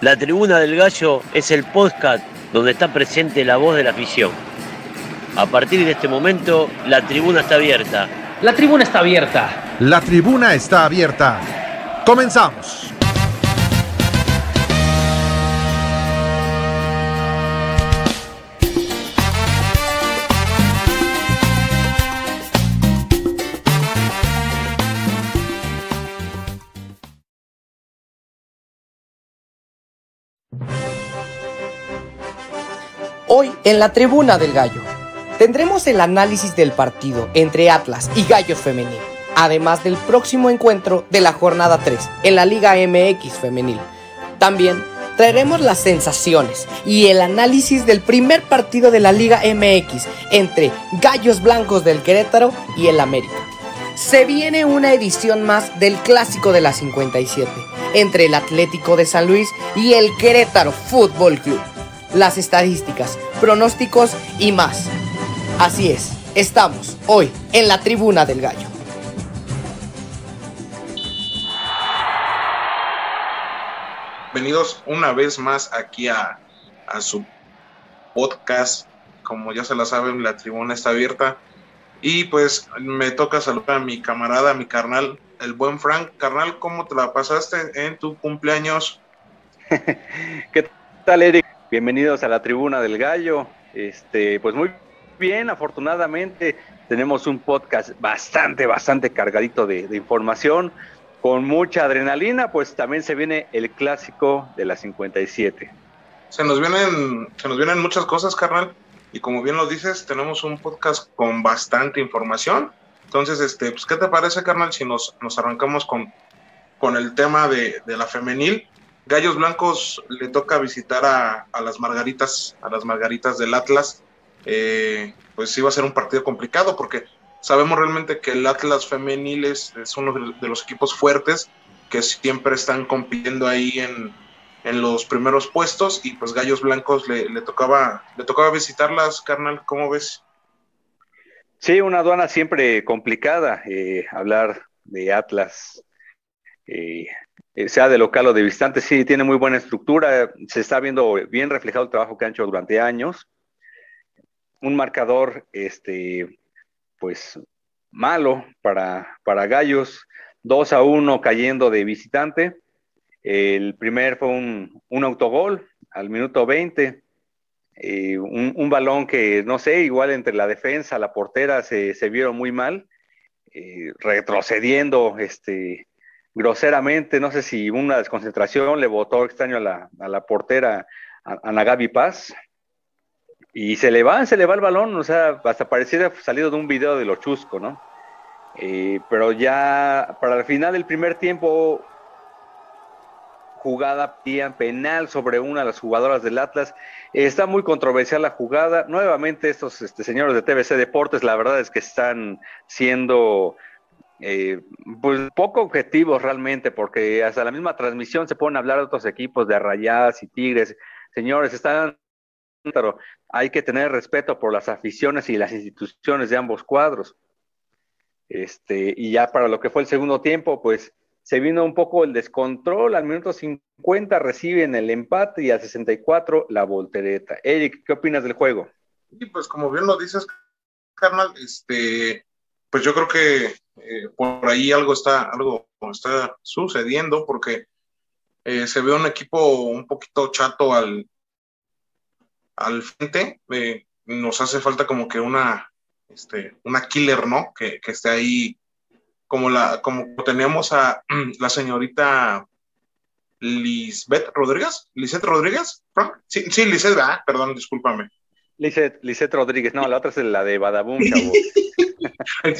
La Tribuna del Gallo es el podcast donde está presente la voz de la afición. A partir de este momento, la tribuna está abierta. La tribuna está abierta. La tribuna está abierta. Comenzamos. En la tribuna del gallo tendremos el análisis del partido entre Atlas y Gallos Femenil, además del próximo encuentro de la jornada 3 en la Liga MX Femenil. También traeremos las sensaciones y el análisis del primer partido de la Liga MX entre Gallos Blancos del Querétaro y el América. Se viene una edición más del Clásico de la 57 entre el Atlético de San Luis y el Querétaro Fútbol Club las estadísticas, pronósticos y más. Así es, estamos hoy en la tribuna del gallo. Bienvenidos una vez más aquí a, a su podcast. Como ya se la saben, la tribuna está abierta. Y pues me toca saludar a mi camarada, a mi carnal, el buen Frank. Carnal, ¿cómo te la pasaste en tu cumpleaños? ¿Qué tal, Eric? Bienvenidos a la tribuna del gallo. Este, pues muy bien, afortunadamente tenemos un podcast bastante, bastante cargadito de, información, con mucha adrenalina, pues también se viene el clásico de la 57. Se nos vienen, se nos vienen muchas cosas, carnal, y como bien lo dices, tenemos un podcast con bastante información. Entonces, este, pues, ¿qué te parece, carnal, si nos, nos arrancamos con, con el tema de, de la femenil? Gallos Blancos le toca visitar a, a, las Margaritas, a las Margaritas del Atlas. Eh, pues iba a ser un partido complicado porque sabemos realmente que el Atlas femenil es, uno de, los equipos fuertes que siempre están compitiendo ahí en, los primeros puestos y pues Gallos Blancos le, le, tocaba le tocaba visitarlas, carnal, ¿cómo ves? Sí, una aduana siempre complicada, eh, hablar de Atlas. Eh, sea de local o de visitante, sí, tiene muy buena estructura, se está viendo bien reflejado el trabajo que han hecho durante años. Un marcador, este, pues, malo para, para Gallos, 2 a 1 cayendo de visitante. El primer fue un, un autogol al minuto 20, eh, un, un, balón que, no sé, igual entre la defensa, la portera se, se vieron muy mal, eh, retrocediendo, este, groseramente, no sé si una desconcentración le botó extraño a la, a la portera, a, a Nagabi Paz, y se le va, se le va el balón, o sea, hasta pareciera salido de un video de lo chusco, ¿no? Eh, pero ya para el final del primer tiempo, jugada penal sobre una de las jugadoras del Atlas. Está muy controversial la jugada. Nuevamente estos este, señores de TBC Deportes, la verdad es que están siendo eh, pues poco objetivos realmente, porque hasta la misma transmisión se pueden hablar de otros equipos de Rayadas y Tigres. Señores, están, pero hay que tener respeto por las aficiones y las instituciones de ambos cuadros. Este, y ya para lo que fue el segundo tiempo, pues se vino un poco el descontrol. Al minuto 50 reciben el empate y al 64 la voltereta. Eric, ¿qué opinas del juego? Sí, pues como bien lo dices, carnal, este, pues yo creo que eh, por ahí algo está, algo está sucediendo porque eh, se ve un equipo un poquito chato al, al frente. Eh, nos hace falta como que una, este, una killer, ¿no? Que, que esté ahí como la, como teníamos a la señorita Lisbeth Rodríguez, Lisette Rodríguez, sí, sí, Lisette, ah, perdón, discúlpame. Lisette, Lisette Rodríguez, no, la otra es la de Badabum, chavo.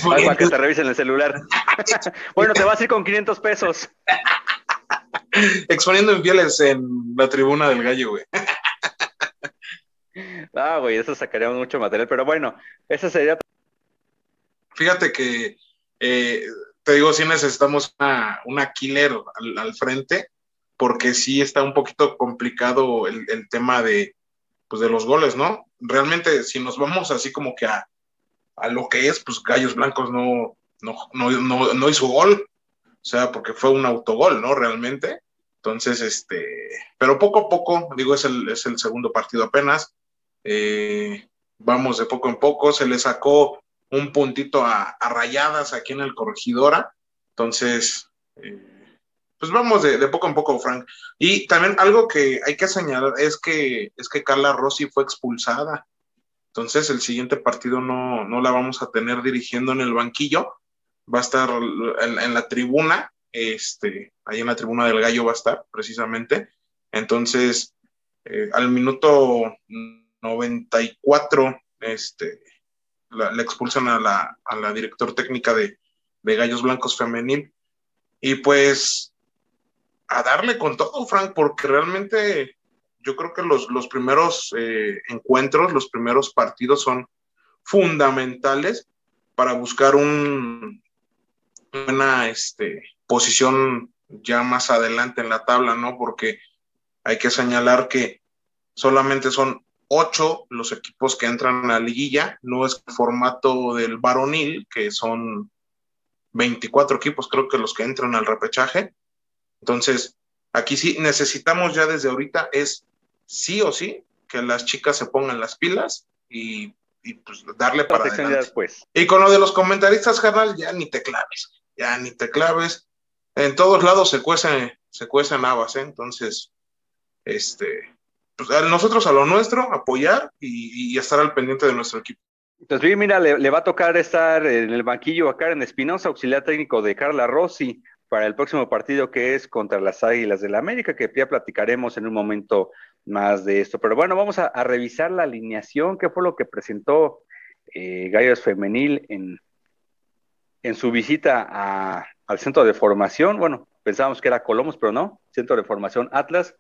Para que te revisen el celular. bueno, te vas a ir con 500 pesos. Exponiendo infieles en la tribuna del gallo, güey. Ah, güey, eso sacaría mucho material, pero bueno, esa sería. Fíjate que eh, te digo, sí necesitamos una, una killer al, al, frente, porque sí está un poquito complicado el, el, tema de, pues de los goles, ¿no? Realmente, si nos vamos así como que a, a lo que es, pues Gallos Blancos no, no, no, no, hizo gol, o sea, porque fue un autogol, ¿no? Realmente. Entonces, este, pero poco a poco, digo, es el, es el segundo partido apenas. Eh, vamos de poco en poco. Se le sacó un puntito a, rayadas aquí en el corregidora. Entonces, eh, pues vamos de, poco en poco, Frank. Y también algo que hay que señalar es que, es que Carla Rossi fue expulsada. Entonces, el siguiente partido no, no la vamos a tener dirigiendo en el banquillo. Va a estar en, la tribuna, este, ahí en la tribuna del gallo va a estar precisamente. Entonces, eh, al minuto 94, este, le expulsan a la, a la director técnica de, Gallos Blancos Femenil. Y pues a darle con todo, Frank, porque realmente yo creo que los, los primeros eh, encuentros, los primeros partidos son fundamentales para buscar un, una este, posición ya más adelante en la tabla, ¿no? Porque hay que señalar que solamente son ocho los equipos que entran a la liguilla, no es el formato del varonil, que son 24 equipos, creo que los que entran al repechaje. Entonces, aquí sí necesitamos ya desde ahorita es sí o sí que las chicas se pongan las pilas y, pues darle para adelante. Y con lo de los comentaristas, carnal, ya ni te claves, ya ni te claves. En todos lados se cuecen, se cuecen habas, ¿eh? Entonces, este, pues, nosotros a lo nuestro, apoyar y, estar al pendiente de nuestro equipo. Entonces, mira, le, va a tocar estar en el banquillo a Karen Espinosa, auxiliar técnico de Carla Rossi, para el próximo partido que es contra las Águilas del la América, que ya platicaremos en un momento más de esto. Pero bueno, vamos a, revisar la alineación, qué fue lo que presentó eh, Gallos Femenil en, en su visita al centro de formación. Bueno, pensábamos que era Colomos, pero no, centro de formación Atlas.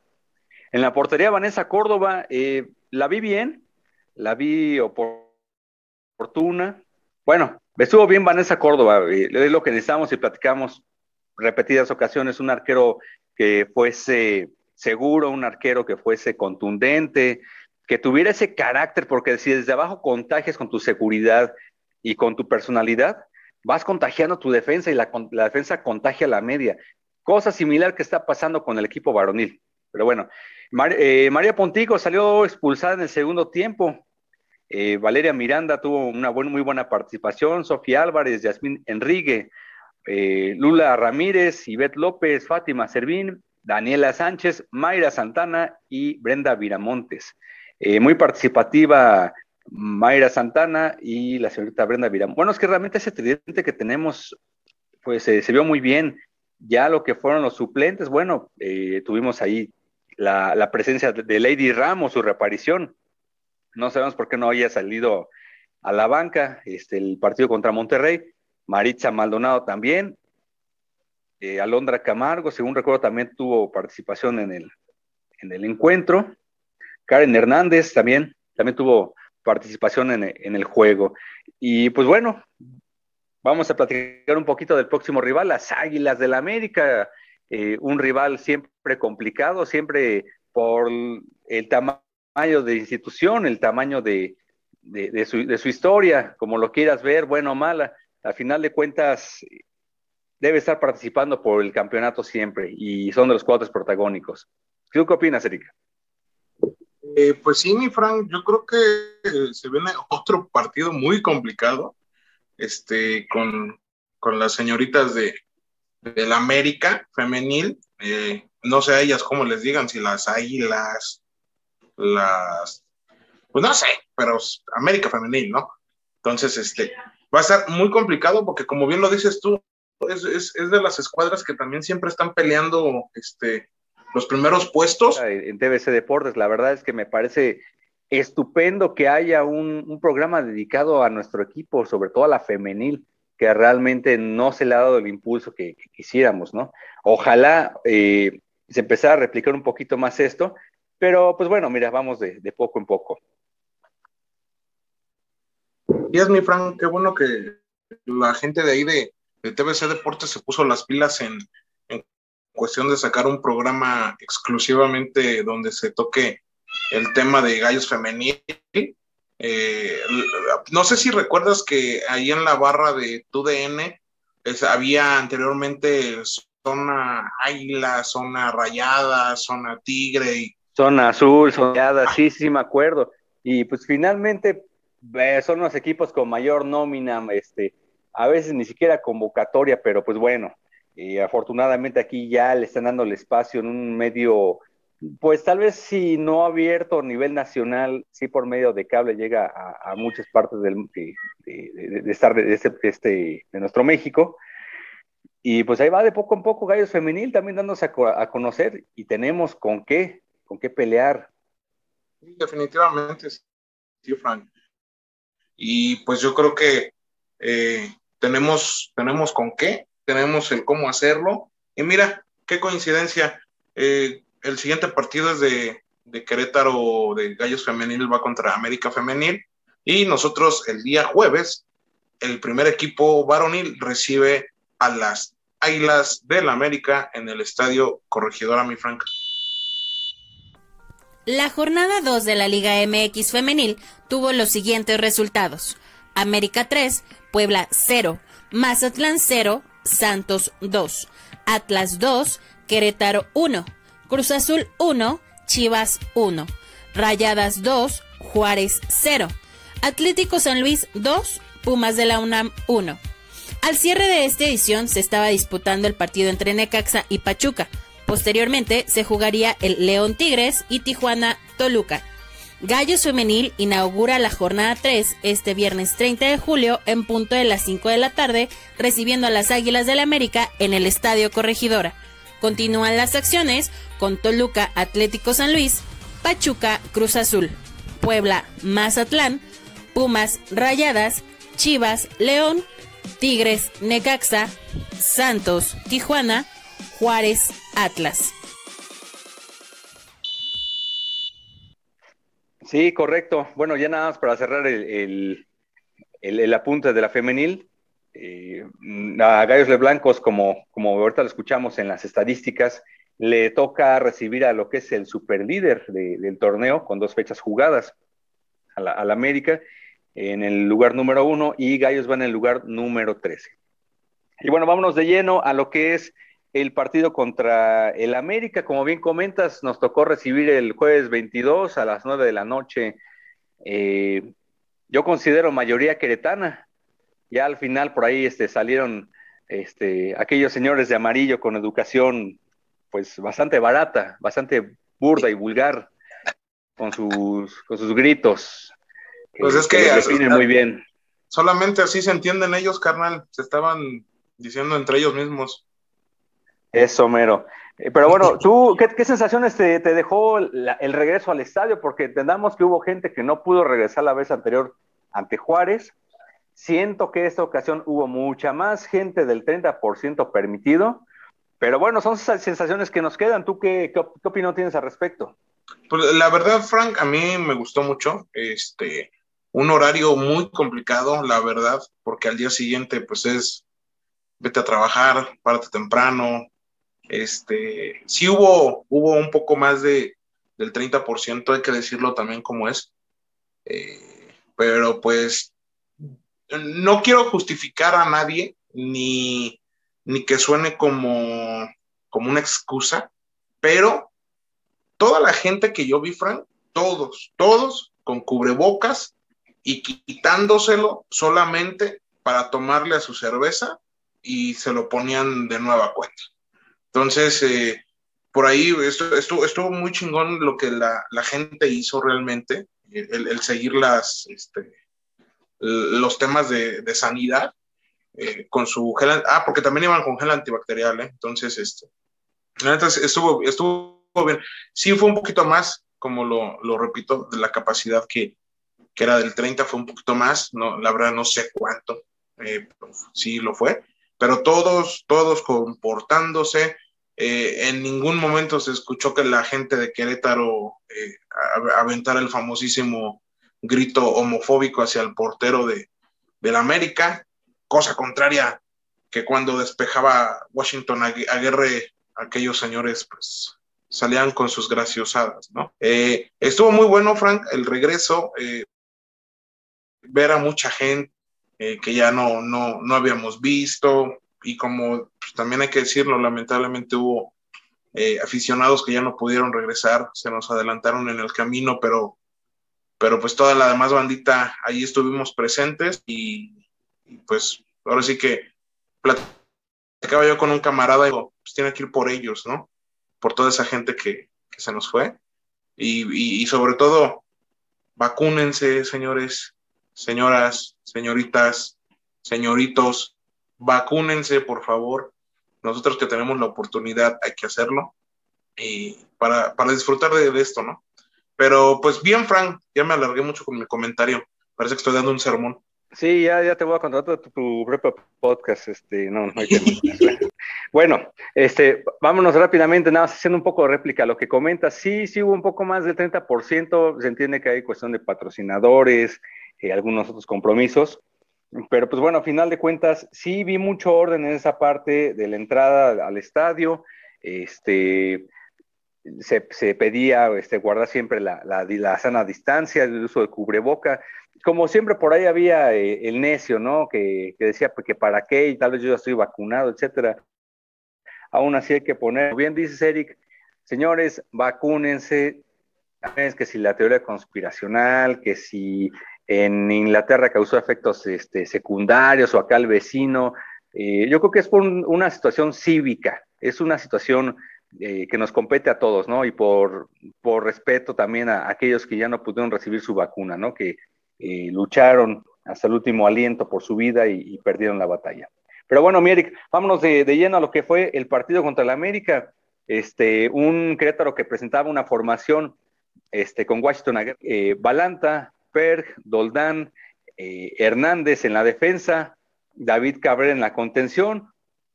En la portería, Vanessa Córdoba, eh, la vi bien, la vi oportuna. Bueno, estuvo bien Vanessa Córdoba, es lo que necesitamos y platicamos repetidas ocasiones, un arquero que fuese seguro, un arquero que fuese contundente, que tuviera ese carácter, porque si desde abajo contagias con tu seguridad y con tu personalidad, vas contagiando tu defensa y la, defensa contagia la media. Cosa similar que está pasando con el equipo varonil. Pero bueno, eh, María Pontico salió expulsada en el segundo tiempo. Eh, Valeria Miranda tuvo una muy buena participación. Sofía Álvarez, Yasmín Enrique, eh, Lula Ramírez, Ivette López, Fátima Servín, Daniela Sánchez, Mayra Santana y Brenda Viramontes. muy participativa Mayra Santana y la señorita Brenda Viramontes. Bueno, es que realmente ese tridente que tenemos, pues se vio muy bien. Ya lo que fueron los suplentes, bueno, tuvimos ahí la, presencia de Lady Ramos, su reaparición. No sabemos por qué no haya salido a la banca este, el partido contra Monterrey. Maritza Maldonado también. Eh, Alondra Camargo, según recuerdo, también tuvo participación en el, en el encuentro. Karen Hernández también, también tuvo participación en, en el juego. Y pues bueno, vamos a platicar un poquito del próximo rival, las Águilas del la América. Eh, un rival siempre complicado, siempre por el tamaño de institución, el tamaño de, su, historia, como lo quieras ver, bueno o mala, al final de cuentas debe estar participando por el campeonato siempre y son de los cuatro protagónicos. qué opinas, Erika? Eh, pues sí, mi Frank, yo creo que se viene otro partido muy complicado este, con, con las señoritas de, del América femenil, eh, no sé a ellas cómo les digan, si las águilas, las, pues no sé, pero América femenil, ¿no? Entonces, este, va a estar muy complicado porque como bien lo dices tú, es, es, es de las escuadras que también siempre están peleando, este, los primeros puestos. En TBC Deportes, la verdad es que me parece estupendo que haya un, un programa dedicado a nuestro equipo, sobre todo a la femenil que realmente no se le ha dado el impulso que, quisiéramos, ¿no? Ojalá eh, se empezara a replicar un poquito más esto, pero pues bueno, mira, vamos de, poco en poco. Y es mi Frank, qué bueno que la gente de ahí de, de TBC Deportes se puso las pilas en, cuestión de sacar un programa exclusivamente donde se toque el tema de gallos femenil eh, no sé si recuerdas que ahí en la barra de TUDN había anteriormente zona águila, zona rayada, zona tigre. Y... Zona azul, zona sí, sí, me acuerdo. Y pues finalmente eh, son los equipos con mayor nómina, este, a veces ni siquiera convocatoria, pero pues bueno, y afortunadamente aquí ya le están dando el espacio en un medio, pues tal vez si no abierto a nivel nacional, sí por medio de cable llega a, muchas partes del, de, estar de, este, este, de nuestro México. Y pues ahí va de poco en poco Gallos Femenil también dándose a, conocer y tenemos con qué, con qué pelear. Definitivamente, sí, Frank. Y pues yo creo que eh, tenemos, tenemos con qué, tenemos el cómo hacerlo. Y mira, qué coincidencia. Eh, el siguiente partido es de, de, Querétaro de Gallos Femenil, va contra América Femenil. Y nosotros el día jueves, el primer equipo varonil recibe a las Águilas del América en el estadio Corregidora Mi Franca. La jornada 2 de la Liga MX femenil tuvo los siguientes resultados. América 3, Puebla 0, Mazatlán 0, Santos 2, Atlas 2, Querétaro 1, Cruz Azul 1, Chivas 1, Rayadas 2, Juárez 0, Atlético San Luis 2, Pumas de la UNAM 1. Al cierre de esta edición se estaba disputando el partido entre Necaxa y Pachuca. Posteriormente se jugaría el León Tigres y Tijuana Toluca. Gallos Femenil inaugura la jornada 3 este viernes 30 de julio en punto de las 5 de la tarde, recibiendo a las Águilas del la América en el Estadio Corregidora. Continúan las acciones con Toluca Atlético San Luis, Pachuca Cruz Azul, Puebla Mazatlán, Pumas Rayadas, Chivas León, Tigres Necaxa, Santos Tijuana, Juárez Atlas. Sí, correcto. Bueno, ya nada más para cerrar el, apunte de la femenil. Eh, a Gallos Leblancos, como, como ahorita lo escuchamos en las estadísticas, le toca recibir a lo que es el superlíder del torneo con dos fechas jugadas a la, América en el lugar número uno y Gallos van en el lugar número 13. Y bueno, vámonos de lleno a lo que es el partido contra el América. Como bien comentas, nos tocó recibir el jueves 22 a las 9 de la noche. Eh, yo considero mayoría queretana. Ya al final por ahí este, salieron este, aquellos señores de amarillo con educación pues bastante barata, bastante burda y vulgar con sus, con sus gritos. Pues es que, definen muy bien. Solamente así se entienden ellos, carnal. Se estaban diciendo entre ellos mismos. Eso, mero. Eh, pero bueno, ¿tú qué, sensaciones te, dejó el regreso al estadio? Porque entendamos que hubo gente que no pudo regresar la vez anterior ante Juárez. Siento que esta ocasión hubo mucha más gente del 30% permitido. Pero bueno, son sensaciones que nos quedan. ¿Tú qué, qué, opinión tienes al respecto? Pues la verdad, Frank, a mí me gustó mucho. Este, un horario muy complicado, la verdad, porque al día siguiente, pues es vete a trabajar, párate temprano, este, sí hubo, hubo un poco más de, del 30%, hay que decirlo también como es. Eh, pero pues no quiero justificar a nadie ni, ni que suene como, como una excusa, pero toda la gente que yo vi, Frank, todos, todos con cubrebocas y quitándoselo solamente para tomarle a su cerveza y se lo ponían de nueva cuenta. Entonces, eh, por ahí estuvo, estuvo, muy chingón lo que la, gente hizo realmente, el, seguir las, este, los temas de, sanidad eh, con su gel, ah, porque también iban con gel antibacterial, ¿eh? entonces, este, estuvo, estuvo bien. Sí fue un poquito más, como lo, lo repito, de la capacidad que, que, era del 30, fue un poquito más, no, la verdad no sé cuánto, sí lo fue, pero todos, todos comportándose, eh, en ningún momento se escuchó que la gente de Querétaro eh, aventara el famosísimo grito homofóbico hacia el portero de, del América, cosa contraria que cuando despejaba Washington Aguirre, aquellos señores pues salían con sus graciosadas, ¿no? Eh, estuvo muy bueno, Frank, el regreso, ver a mucha gente que ya no, no, no habíamos visto, y como pues, también hay que decirlo, lamentablemente hubo eh, aficionados que ya no pudieron regresar, se nos adelantaron en el camino, pero, pero pues toda la demás bandita ahí estuvimos presentes y, pues ahora sí que platicaba yo con un camarada y digo, pues tiene que ir por ellos, ¿no? Por toda esa gente que, se nos fue. Y, y, sobre todo, vacúnense, señores, señoras, señoritas, señoritos, vacúnense, por favor. Nosotros que tenemos la oportunidad hay que hacerlo y para, disfrutar de, esto, ¿no? Pero pues bien, Frank, ya me alargué mucho con mi comentario. Parece que estoy dando un sermón. Sí, ya, ya te voy a contar tu, tu propio podcast, este, no, no hay que Bueno, este, vámonos rápidamente, nada más haciendo un poco de réplica a lo que comentas. Sí, sí hubo un poco más del 30%, se entiende que hay cuestión de patrocinadores, eh, algunos otros compromisos, pero pues bueno, a final de cuentas, sí vi mucho orden en esa parte de la entrada al estadio. Este, se, pedía este, guardar siempre la, la, sana distancia, el uso de cubreboca. Como siempre, por ahí había eh, el necio, ¿no? Que, decía pues, que para qué y tal vez yo ya estoy vacunado, etcétera. Aún así hay que poner, bien dices Eric, señores, vacúnense. Que si la teoría conspiracional, que si en Inglaterra causó efectos este, secundarios o acá el vecino. Eh, yo creo que es por una situación cívica, es una situación eh, que nos compete a todos, ¿no? Y por, por respeto también a, aquellos que ya no pudieron recibir su vacuna, ¿no? Que eh, lucharon hasta el último aliento por su vida y, perdieron la batalla. Pero bueno, mi vámonos de, lleno a lo que fue el partido contra la América. Este, un Querétaro que presentaba una formación este, con Washington, Balanta, Perg, Doldán, eh, Hernández en la defensa, David Cabrera en la contención,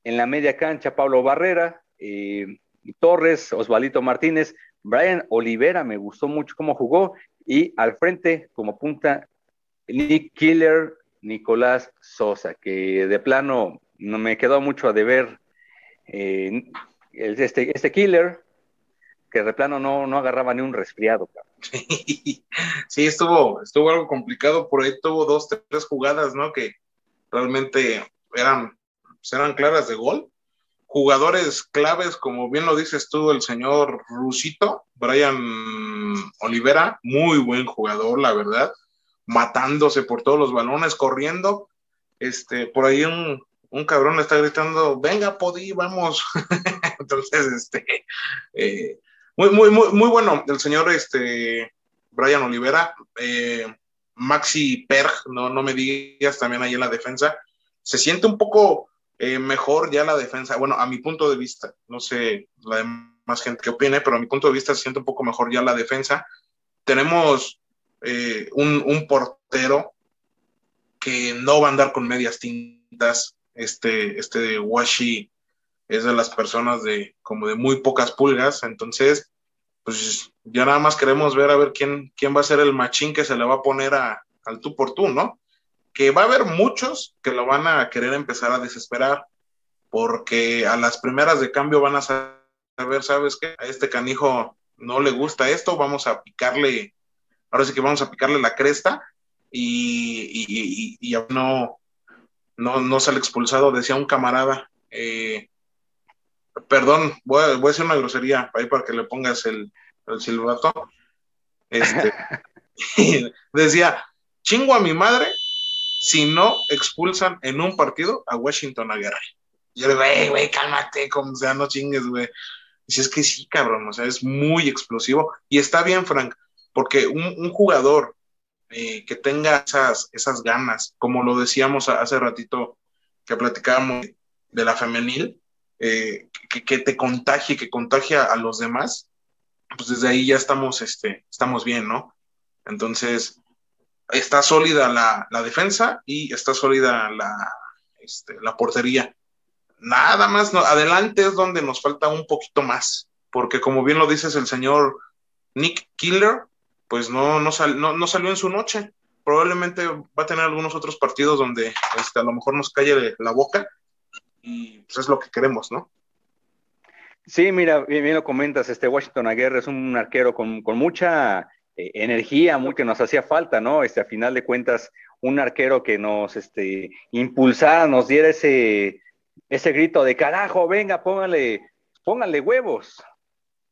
en la media cancha Pablo Barrera, eh, Torres, Osvalito Martínez, Brian Olivera, me gustó mucho cómo jugó, y al frente como punta Nick Killer, Nicolás Sosa, que de plano no me quedó mucho a deber eh, este, este Killer, que de plano no, no agarraba ni un resfriado. Sí, estuvo, estuvo algo complicado, por ahí tuvo dos, tres jugadas, ¿no? Que realmente eran, pues, eran claras de gol. Jugadores claves, como bien lo dices tú, el señor Rusito, Brian Olivera, muy buen jugador, la verdad, matándose por todos los balones, corriendo. Este, por ahí un, un cabrón le está gritando, venga, Podi, vamos. Entonces, este, eh, muy, muy, muy, muy bueno el señor este, Brian Olivera. Eh, Maxi Perg, no, no me digas también ahí en la defensa. Se siente un poco eh, mejor ya la defensa. Bueno, a mi punto de vista, no sé la demás gente que opine, pero a mi punto de vista se siente un poco mejor ya la defensa. Tenemos eh, un, un, portero que no va a andar con medias tintas. Este, este Washi es de las personas de como de muy pocas pulgas, entonces, pues ya nada más queremos ver a ver quién, quién va a ser el machín que se le va a poner a, al tú por tú, ¿no? Que va a haber muchos que lo van a querer empezar a desesperar, porque a las primeras de cambio van a saber, ¿sabes qué? A este canijo no le gusta esto, vamos a picarle, ahora sí que vamos a picarle la cresta y, y, no, no, no sale expulsado, decía un camarada. Eh, perdón, voy a, voy a, hacer una grosería ahí para que le pongas el, el silbato. Este, decía, chingo a mi madre si no expulsan en un partido a Washington Aguirre. Y yo le güey, güey, cálmate, como sea, no chingues, güey. Si es que sí, cabrón, o sea, es muy explosivo. Y está bien, Frank, porque un, jugador eh, que tenga esas, esas ganas, como lo decíamos hace ratito que platicábamos de la femenil, eh, que, te contagie, que contagia a los demás, pues desde ahí ya estamos, este, estamos bien, ¿no? Entonces, está sólida la, defensa y está sólida la, este, la portería. Nada más, adelante es donde nos falta un poquito más, porque como bien lo dices el señor Nick Killer, pues no, no, no, salió en su noche. Probablemente va a tener algunos otros partidos donde este, a lo mejor nos calle la boca, y pues es lo que queremos, ¿no? Sí, mira, bien, lo comentas, este Washington Aguirre es un arquero con, mucha eh, energía, muy que nos hacía falta, ¿no? Este, a final de cuentas, un arquero que nos este, impulsara, nos diera ese, ese grito de carajo, venga, póngale, póngale huevos.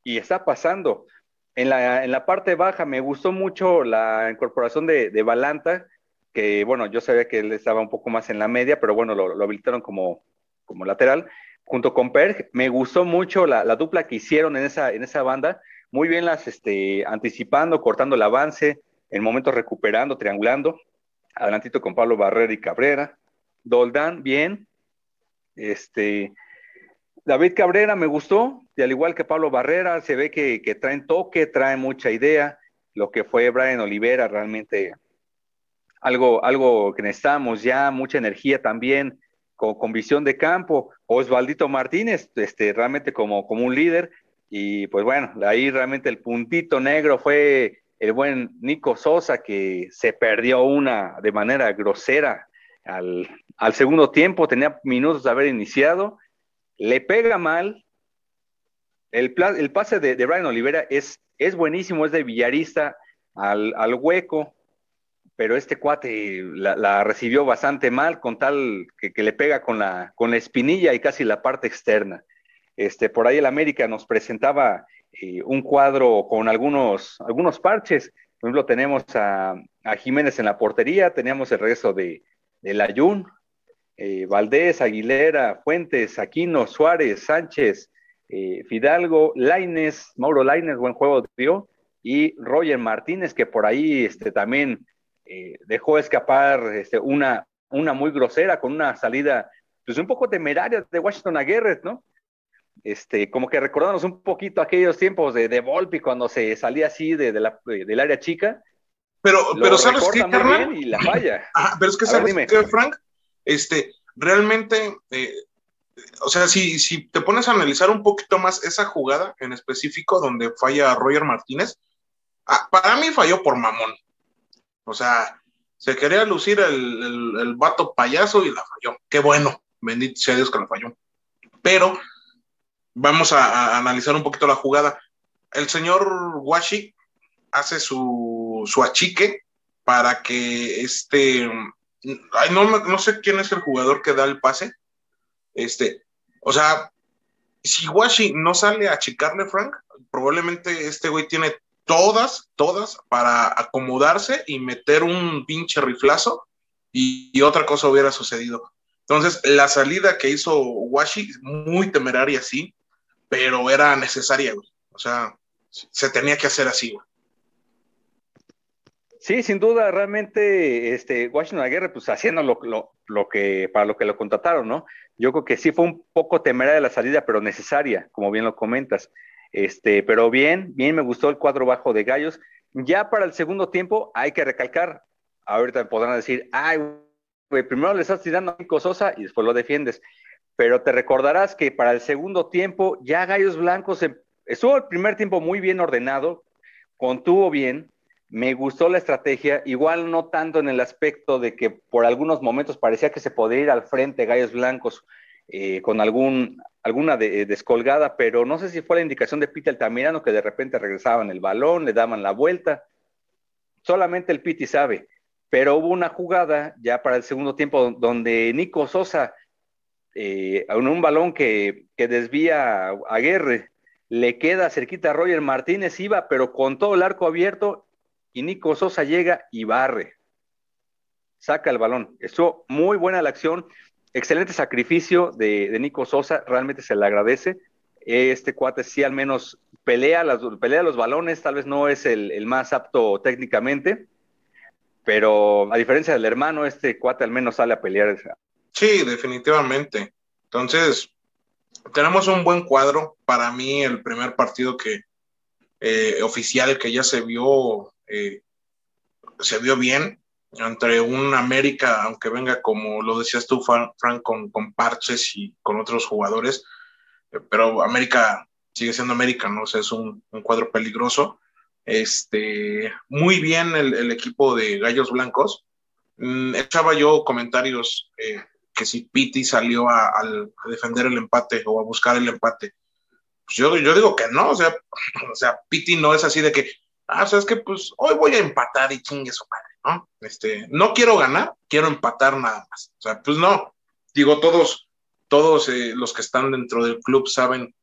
Y está pasando. En la, en la parte baja me gustó mucho la incorporación de, de Balanta, que bueno, yo sabía que él estaba un poco más en la media, pero bueno, lo, lo habilitaron como, como lateral. Junto con Perg, me gustó mucho la, la, dupla que hicieron en esa, en esa banda. Muy bien las este, anticipando, cortando el avance, en momentos recuperando, triangulando. Adelantito con Pablo Barrera y Cabrera. Doldán, bien. Este, David Cabrera me gustó, y al igual que Pablo Barrera, se ve que, que traen toque, traen mucha idea. Lo que fue Brian Olivera, realmente algo, algo que necesitamos ya, mucha energía también, con, visión de campo. Osvaldito Martínez, este, realmente como, como un líder. Y pues bueno, ahí realmente el puntito negro fue el buen Nico Sosa, que se perdió una de manera grosera al, al segundo tiempo, tenía minutos de haber iniciado, le pega mal. El, el pase de, de Brian Olivera es, es buenísimo, es de villarista al, al hueco, pero este cuate la, recibió bastante mal, con tal que, le pega con la, con la espinilla y casi la parte externa. Este, por ahí el América nos presentaba eh, un cuadro con algunos, algunos parches. Por ejemplo, tenemos a, a Jiménez en la portería, teníamos el regreso de, de Layún, eh, Valdés, Aguilera, Fuentes, Aquino, Suárez, Sánchez, eh, Fidalgo, Laines, Mauro Laines, buen juego dio, y Roger Martínez, que por ahí este, también eh, dejó escapar este, una, una muy grosera con una salida pues un poco temeraria de Washington Aguirre, ¿no? Este, como que recordándonos un poquito aquellos tiempos de, de Volpi cuando se salía así de, de la, de, del área chica. Pero, pero ¿sabes qué, carnal? Y la falla. Ajá, pero es que, ¿sabes qué, Frank? Este, realmente, eh, o sea, si, si te pones a analizar un poquito más esa jugada en específico donde falla Roger Martínez, ah, para mí falló por mamón. O sea, se quería lucir el, el, vato payaso y la falló. Qué bueno, bendito sea Dios que la falló. Pero vamos a, a analizar un poquito la jugada. El señor Washi hace su, su achique para que este. Ay, no, no sé quién es el jugador que da el pase. Este, o sea, si Washi no sale a achicarle, Frank, probablemente este güey tiene todas, todas para acomodarse y meter un pinche riflazo y, otra cosa hubiera sucedido. Entonces, la salida que hizo Washi, muy temeraria, sí, pero era necesaria, güey. O sea, se tenía que hacer así, güey. Sí, sin duda, realmente, este, Washington Aguirre, pues haciendo lo, lo, lo, que, para lo que lo contrataron, ¿no? Yo creo que sí fue un poco temeraria la salida, pero necesaria, como bien lo comentas. Este, pero bien, bien me gustó el cuadro bajo de Gallos. Ya para el segundo tiempo hay que recalcar, ahorita podrán decir, ay, güey, primero le estás tirando a Nico Sosa y después lo defiendes. Pero te recordarás que para el segundo tiempo ya Gallos Blancos estuvo el primer tiempo muy bien ordenado, contuvo bien, me gustó la estrategia, igual no tanto en el aspecto de que por algunos momentos parecía que se podía ir al frente Gallos Blancos eh, con alguna de, descolgada, pero no sé si fue la indicación de Piti Altamirano que de repente regresaban el balón, le daban la vuelta. Solamente el Piti sabe. Pero hubo una jugada ya para el segundo tiempo donde Nico Sosa, eh, en un balón que, que desvía a Guerre, le queda cerquita a Roger Martínez, iba, pero con todo el arco abierto, y Nico Sosa llega y barre. Saca el balón. Estuvo muy buena la acción excelente sacrificio de, Nico Sosa, realmente se le agradece. Este cuate sí al menos pelea, las, pelea los balones, tal vez no es el, el, más apto técnicamente, pero a diferencia del hermano, este cuate al menos sale a pelear. Sí, definitivamente. Entonces, tenemos un buen cuadro. Para mí, el primer partido que eh, oficial que ya se vio, eh, se vio bien entre un América, aunque venga como lo decías tú, Frank, con, con parches y con otros jugadores, eh, pero América sigue siendo América, ¿no? O sea, es un, un cuadro peligroso. Este, muy bien el, el equipo de Gallos Blancos. Mm, echaba yo comentarios eh, que si Piti salió a, defender el empate o a buscar el empate. Pues yo, yo digo que no, o sea, o sea, Piti no es así de que, ah, o sea, es que pues hoy voy a empatar y chingue su padre. ¿No? Este, no quiero ganar, quiero empatar nada más. O sea, pues no, digo, todos, todos eh, los que están dentro del club saben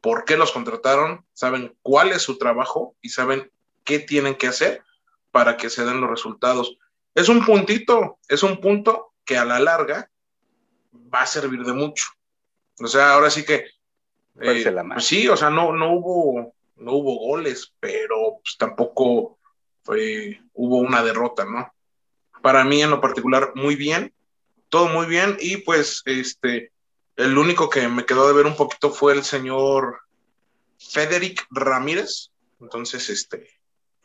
por qué los contrataron, saben cuál es su trabajo y saben qué tienen que hacer para que se den los resultados. Es un puntito, es un punto que a la larga va a servir de mucho. O sea, ahora sí que eh, pues sí, o sea, no, no hubo, no hubo goles, pero pues, tampoco hubo una derrota, ¿no? Para mí en lo particular, muy bien, todo muy bien, y pues este, el único que me quedó de ver un poquito fue el señor Federic Ramírez. Entonces, este,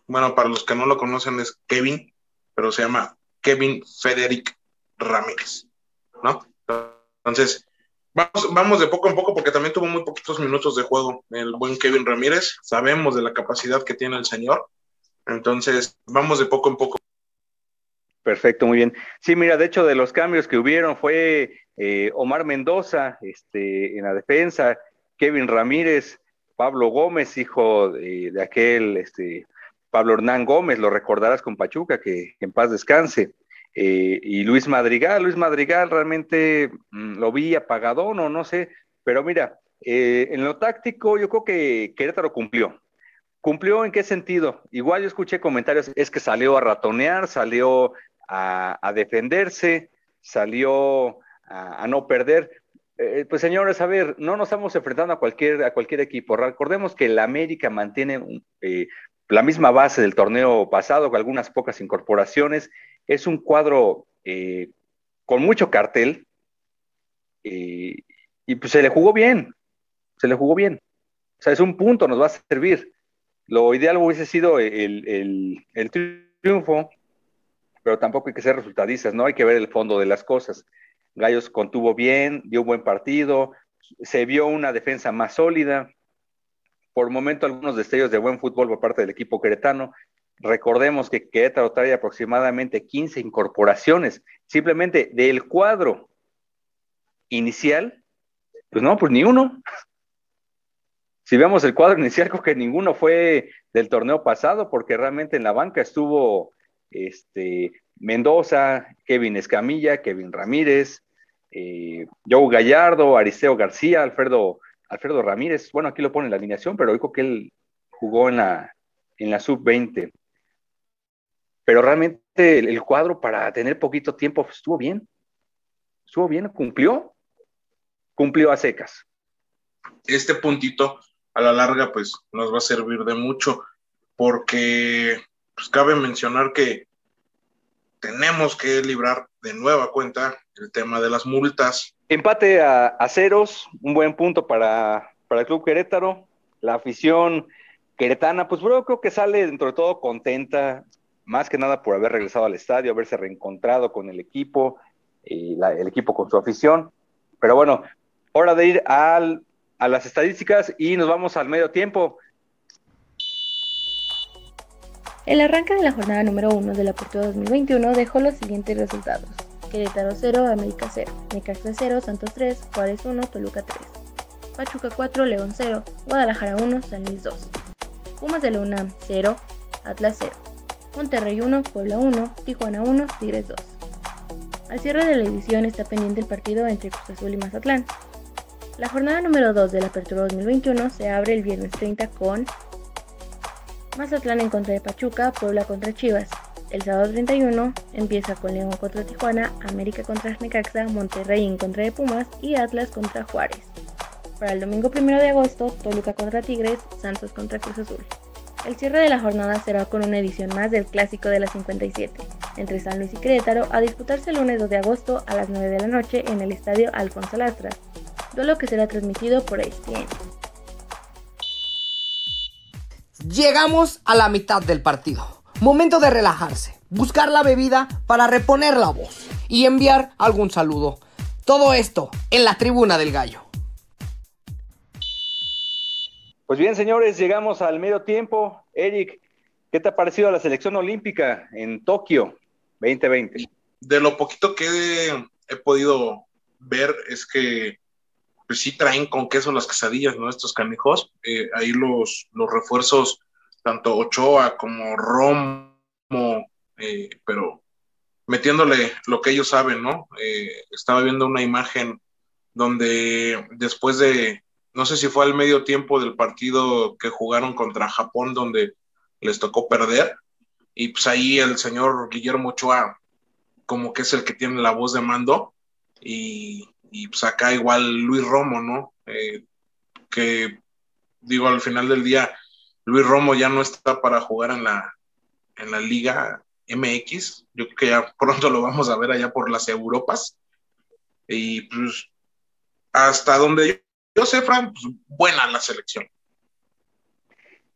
bueno, para los que no lo conocen es Kevin, pero se llama Kevin Federic Ramírez, ¿no? Entonces, vamos, vamos de poco en poco porque también tuvo muy poquitos minutos de juego el buen Kevin Ramírez. Sabemos de la capacidad que tiene el señor. Entonces, vamos de poco en poco. Perfecto, muy bien. Sí, mira, de hecho, de los cambios que hubieron fue eh, Omar Mendoza este, en la defensa, Kevin Ramírez, Pablo Gómez, hijo de, aquel este, Pablo Hernán Gómez, lo recordarás con Pachuca, que, en paz descanse. Eh, y Luis Madrigal, Luis Madrigal realmente mm, lo vi apagadón o no sé, pero mira, eh, en lo táctico yo creo que Querétaro cumplió. ¿Cumplió en qué sentido? Igual yo escuché comentarios, es que salió a ratonear, salió a, defenderse, salió a, no perder. Eh, pues señores, a ver, no nos estamos enfrentando a cualquier, a cualquier equipo. Recordemos que la América mantiene la misma base del torneo pasado, con algunas pocas incorporaciones. Es un cuadro eh, con mucho cartel eh, y pues se le jugó bien, se le jugó bien. O sea, es un punto, nos va a servir. Lo ideal hubiese sido el, triunfo, pero tampoco hay que ser resultadistas, ¿no? Hay que ver el fondo de las cosas. Gallos contuvo bien, dio un buen partido, se vio una defensa más sólida, por momento algunos destellos de buen fútbol por parte del equipo queretano. Recordemos que Querétaro trae aproximadamente 15 incorporaciones, simplemente del cuadro inicial, pues no, pues ni uno. Si vemos el cuadro inicial, creo que ninguno fue del torneo pasado, porque realmente en la banca estuvo este, Mendoza, Kevin Escamilla, Kevin Ramírez, eh, Joe Gallardo, Aristeo García, Alfredo Alfredo Ramírez, bueno, aquí lo pone en la alineación, pero dijo que él jugó en la, en la sub-20. Pero realmente el, cuadro para tener poquito tiempo estuvo bien. Estuvo bien, cumplió. Cumplió a secas. Este puntito a la larga pues nos va a servir de mucho porque pues, cabe mencionar que tenemos que librar de nueva cuenta el tema de las multas Empate a, ceros, un buen punto para, el Club Querétaro. La afición queretana, pues bueno, creo que sale dentro de todo contenta, más que nada por haber regresado al estadio, haberse reencontrado con el equipo, y el equipo con su afición. Pero bueno, hora de ir al, a las estadísticas y nos vamos al medio tiempo. El arranque de la jornada número uno de la Apertura 2021 dejó los siguientes resultados. Querétaro 0, América 0, Necaxa 0, Santos 3, Juárez 1, Toluca 3, Pachuca 4, León 0, Guadalajara 1, San Luis 2, Pumas de la UNAM 0, Atlas 0, Monterrey 1, Puebla 1, Tijuana 1, Tigres 2. Al cierre de la edición está pendiente el partido entre Cruz Azul y Mazatlán. La jornada número 2 de la Apertura 2021 se abre el viernes 30 con Mazatlán en contra de Pachuca, Puebla contra Chivas, el sábado 31 empieza con León contra Tijuana, América contra Necaxa, Monterrey en contra de Pumas y Atlas contra Juárez. Para el domingo 1 de agosto, Toluca contra Tigres, Santos contra Cruz Azul. El cierre de la jornada será con una edición más del Clásico de la 57, entre San Luis y Querétaro, a disputarse el lunes 2 de agosto a las 9 de la noche en el Estadio Alfonso Lastras, duelo que será transmitido por ESPN. Llegamos a la mitad del partido. Momento de relajarse, buscar la bebida para reponer la voz y enviar algún saludo. Todo esto en la tribuna del gallo. Pues bien, señores, llegamos al medio tiempo. Eric, ¿qué te ha parecido la selección olímpica en Tokio 2020? De lo poquito que he, podido ver es que pues sí traen con queso las quesadillas, ¿no? Estos canijos. Eh, ahí los, los refuerzos tanto Ochoa como Romo, eh, pero metiéndole lo que ellos saben, ¿no? Eh, estaba viendo una imagen donde después de, no sé si fue al medio tiempo del partido que jugaron contra Japón, donde les tocó perder, y pues ahí el señor Guillermo Ochoa, como que es el que tiene la voz de mando, y, y pues acá igual Luis Romo, ¿no? Eh, que digo, al final del día, Luis Romo ya no está para jugar en la, en la Liga MX. Yo creo que ya pronto lo vamos a ver allá por las Europas. Y pues, hasta donde yo, sé, Frank, pues, buena la selección.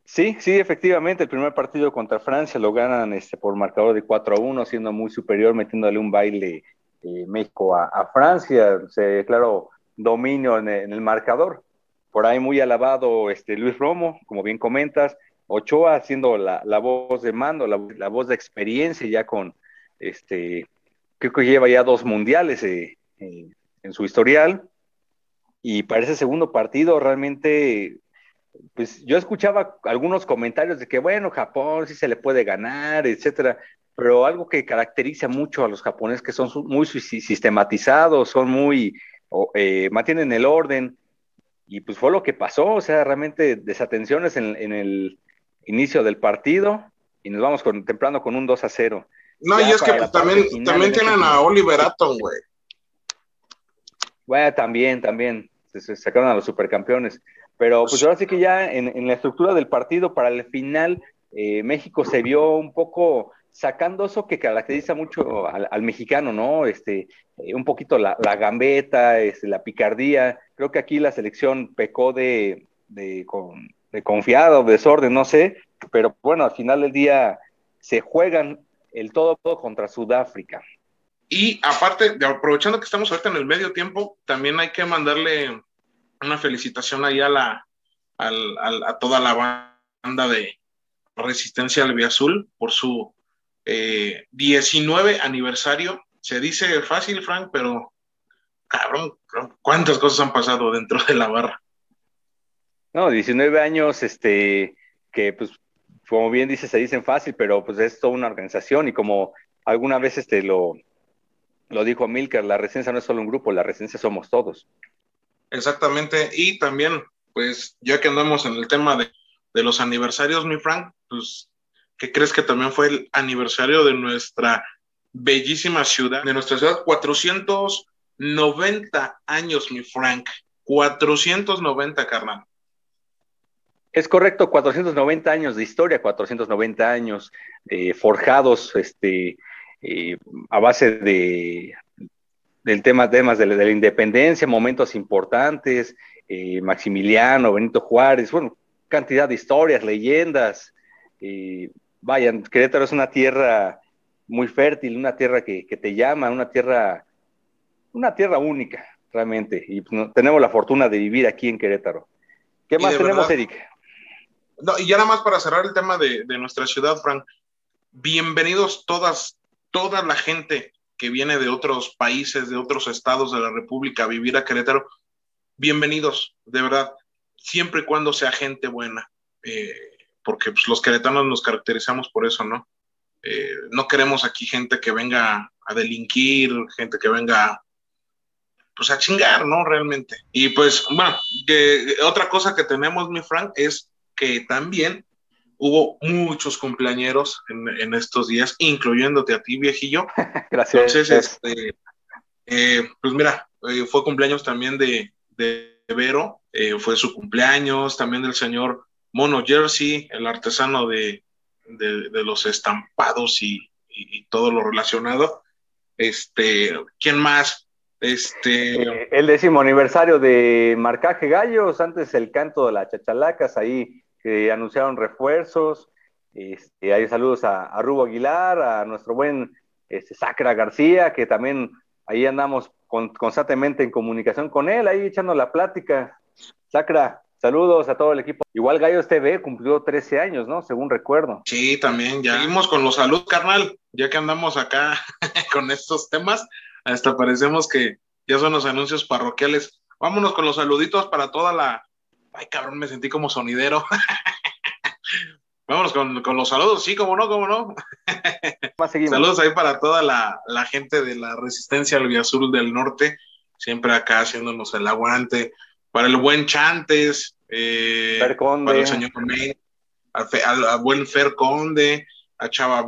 Sí, sí, efectivamente, el primer partido contra Francia lo ganan este, por marcador de 4 a 1, siendo muy superior, metiéndole un baile eh, México a, Francia. Se claro dominio en el marcador por ahí muy alabado este, Luis Romo, como bien comentas, Ochoa haciendo la, voz de mando, la, voz de experiencia ya con, este, creo que lleva ya dos mundiales eh, eh, en su historial. Y para ese segundo partido realmente, pues yo escuchaba algunos comentarios de que, bueno, Japón sí se le puede ganar, etcétera, pero algo que caracteriza mucho a los japoneses que son muy sistematizados, son muy, eh, mantienen el orden, y pues fue lo que pasó, o sea, realmente desatenciones en, el inicio del partido y nos vamos contemplando con un 2 a 0. No, y es que también, también tienen a Oliver Atom, güey. Bueno, también, también, se, sacaron a los supercampeones. Pero pues ahora sí que ya en, la estructura del partido, para el final, eh, México se vio un poco sacando eso que caracteriza mucho al, mexicano, ¿no? Este, eh, un poquito la, gambeta, este, la picardía. Creo que aquí la selección pecó de, de, de confiado, desorden, no sé, pero bueno, al final del día se juegan el todo, contra Sudáfrica. Y aparte, de, aprovechando que estamos ahorita en el medio tiempo, también hay que mandarle una felicitación ahí a, la, a toda la banda de Resistencia Azul por su 19 eh, aniversario. Se dice fácil, Frank, pero cabrón, ¿cuántas cosas han pasado dentro de la barra? No, 19 años, este, que pues, como bien dice, se dicen fácil, pero pues es toda una organización y como alguna vez este lo, lo dijo Milker, la residencia no es solo un grupo, la residencia somos todos. Exactamente, y también, pues ya que andamos en el tema de, de los aniversarios, mi Frank, pues ¿Qué crees que también fue el aniversario de nuestra bellísima ciudad, de nuestra ciudad, 490 años, mi Frank, 490, carnal. Es correcto, 490 años de historia, 490 años eh, forjados este, eh, a base de del tema temas de la, independencia, momentos importantes, eh, Maximiliano, Benito Juárez, bueno, cantidad de historias, leyendas, vayan, Querétaro es una tierra muy fértil, una tierra que, te llama, una tierra, una tierra única, realmente. Y pues, tenemos la fortuna de vivir aquí en Querétaro. ¿Qué más tenemos, Eric? No, y ya nada más para cerrar el tema de, nuestra ciudad, Frank. Bienvenidos todas, toda la gente que viene de otros países, de otros estados de la República a vivir a Querétaro. Bienvenidos, de verdad, siempre y cuando sea gente buena. Eh, porque pues, los queretanos nos caracterizamos por eso, ¿no? Eh, no queremos aquí gente que venga a delinquir, gente que venga pues a chingar, ¿no? Realmente. Y pues, bueno, otra cosa que tenemos, mi Frank, es que también hubo muchos cumpleañeros en, estos días, incluyéndote a ti, viejillo. Gracias. Entonces, este, eh, pues mira, eh, fue cumpleaños también de, de Vero, fue su cumpleaños, también del señor Mono Jersey, el artesano de, los estampados y, todo lo relacionado. Este, ¿quién más? Este. Eh, el décimo aniversario de Marcaje Gallos, antes el canto de las chachalacas, ahí que anunciaron refuerzos. Este, hay saludos a, Rubo Aguilar, a nuestro buen este, Sacra García, que también ahí andamos constantemente en comunicación con él, ahí echando la plática. Sacra, Saludos a todo el equipo. Igual Gallos TV cumplió 13 años, ¿no? Según recuerdo. Sí, también. Ya seguimos con los salud, carnal. Ya que andamos acá con estos temas, hasta parecemos que ya son los anuncios parroquiales. Vámonos con los saluditos para toda la. Ay, cabrón, me sentí como sonidero. Vámonos con, los saludos, sí, como no, como no. Saludos ahí para toda la, la gente de la Resistencia Azul del Norte siempre acá haciéndonos el aguante. Para el buen Chantes, eh, para el señor May, al, buen Fer Conde, a Chava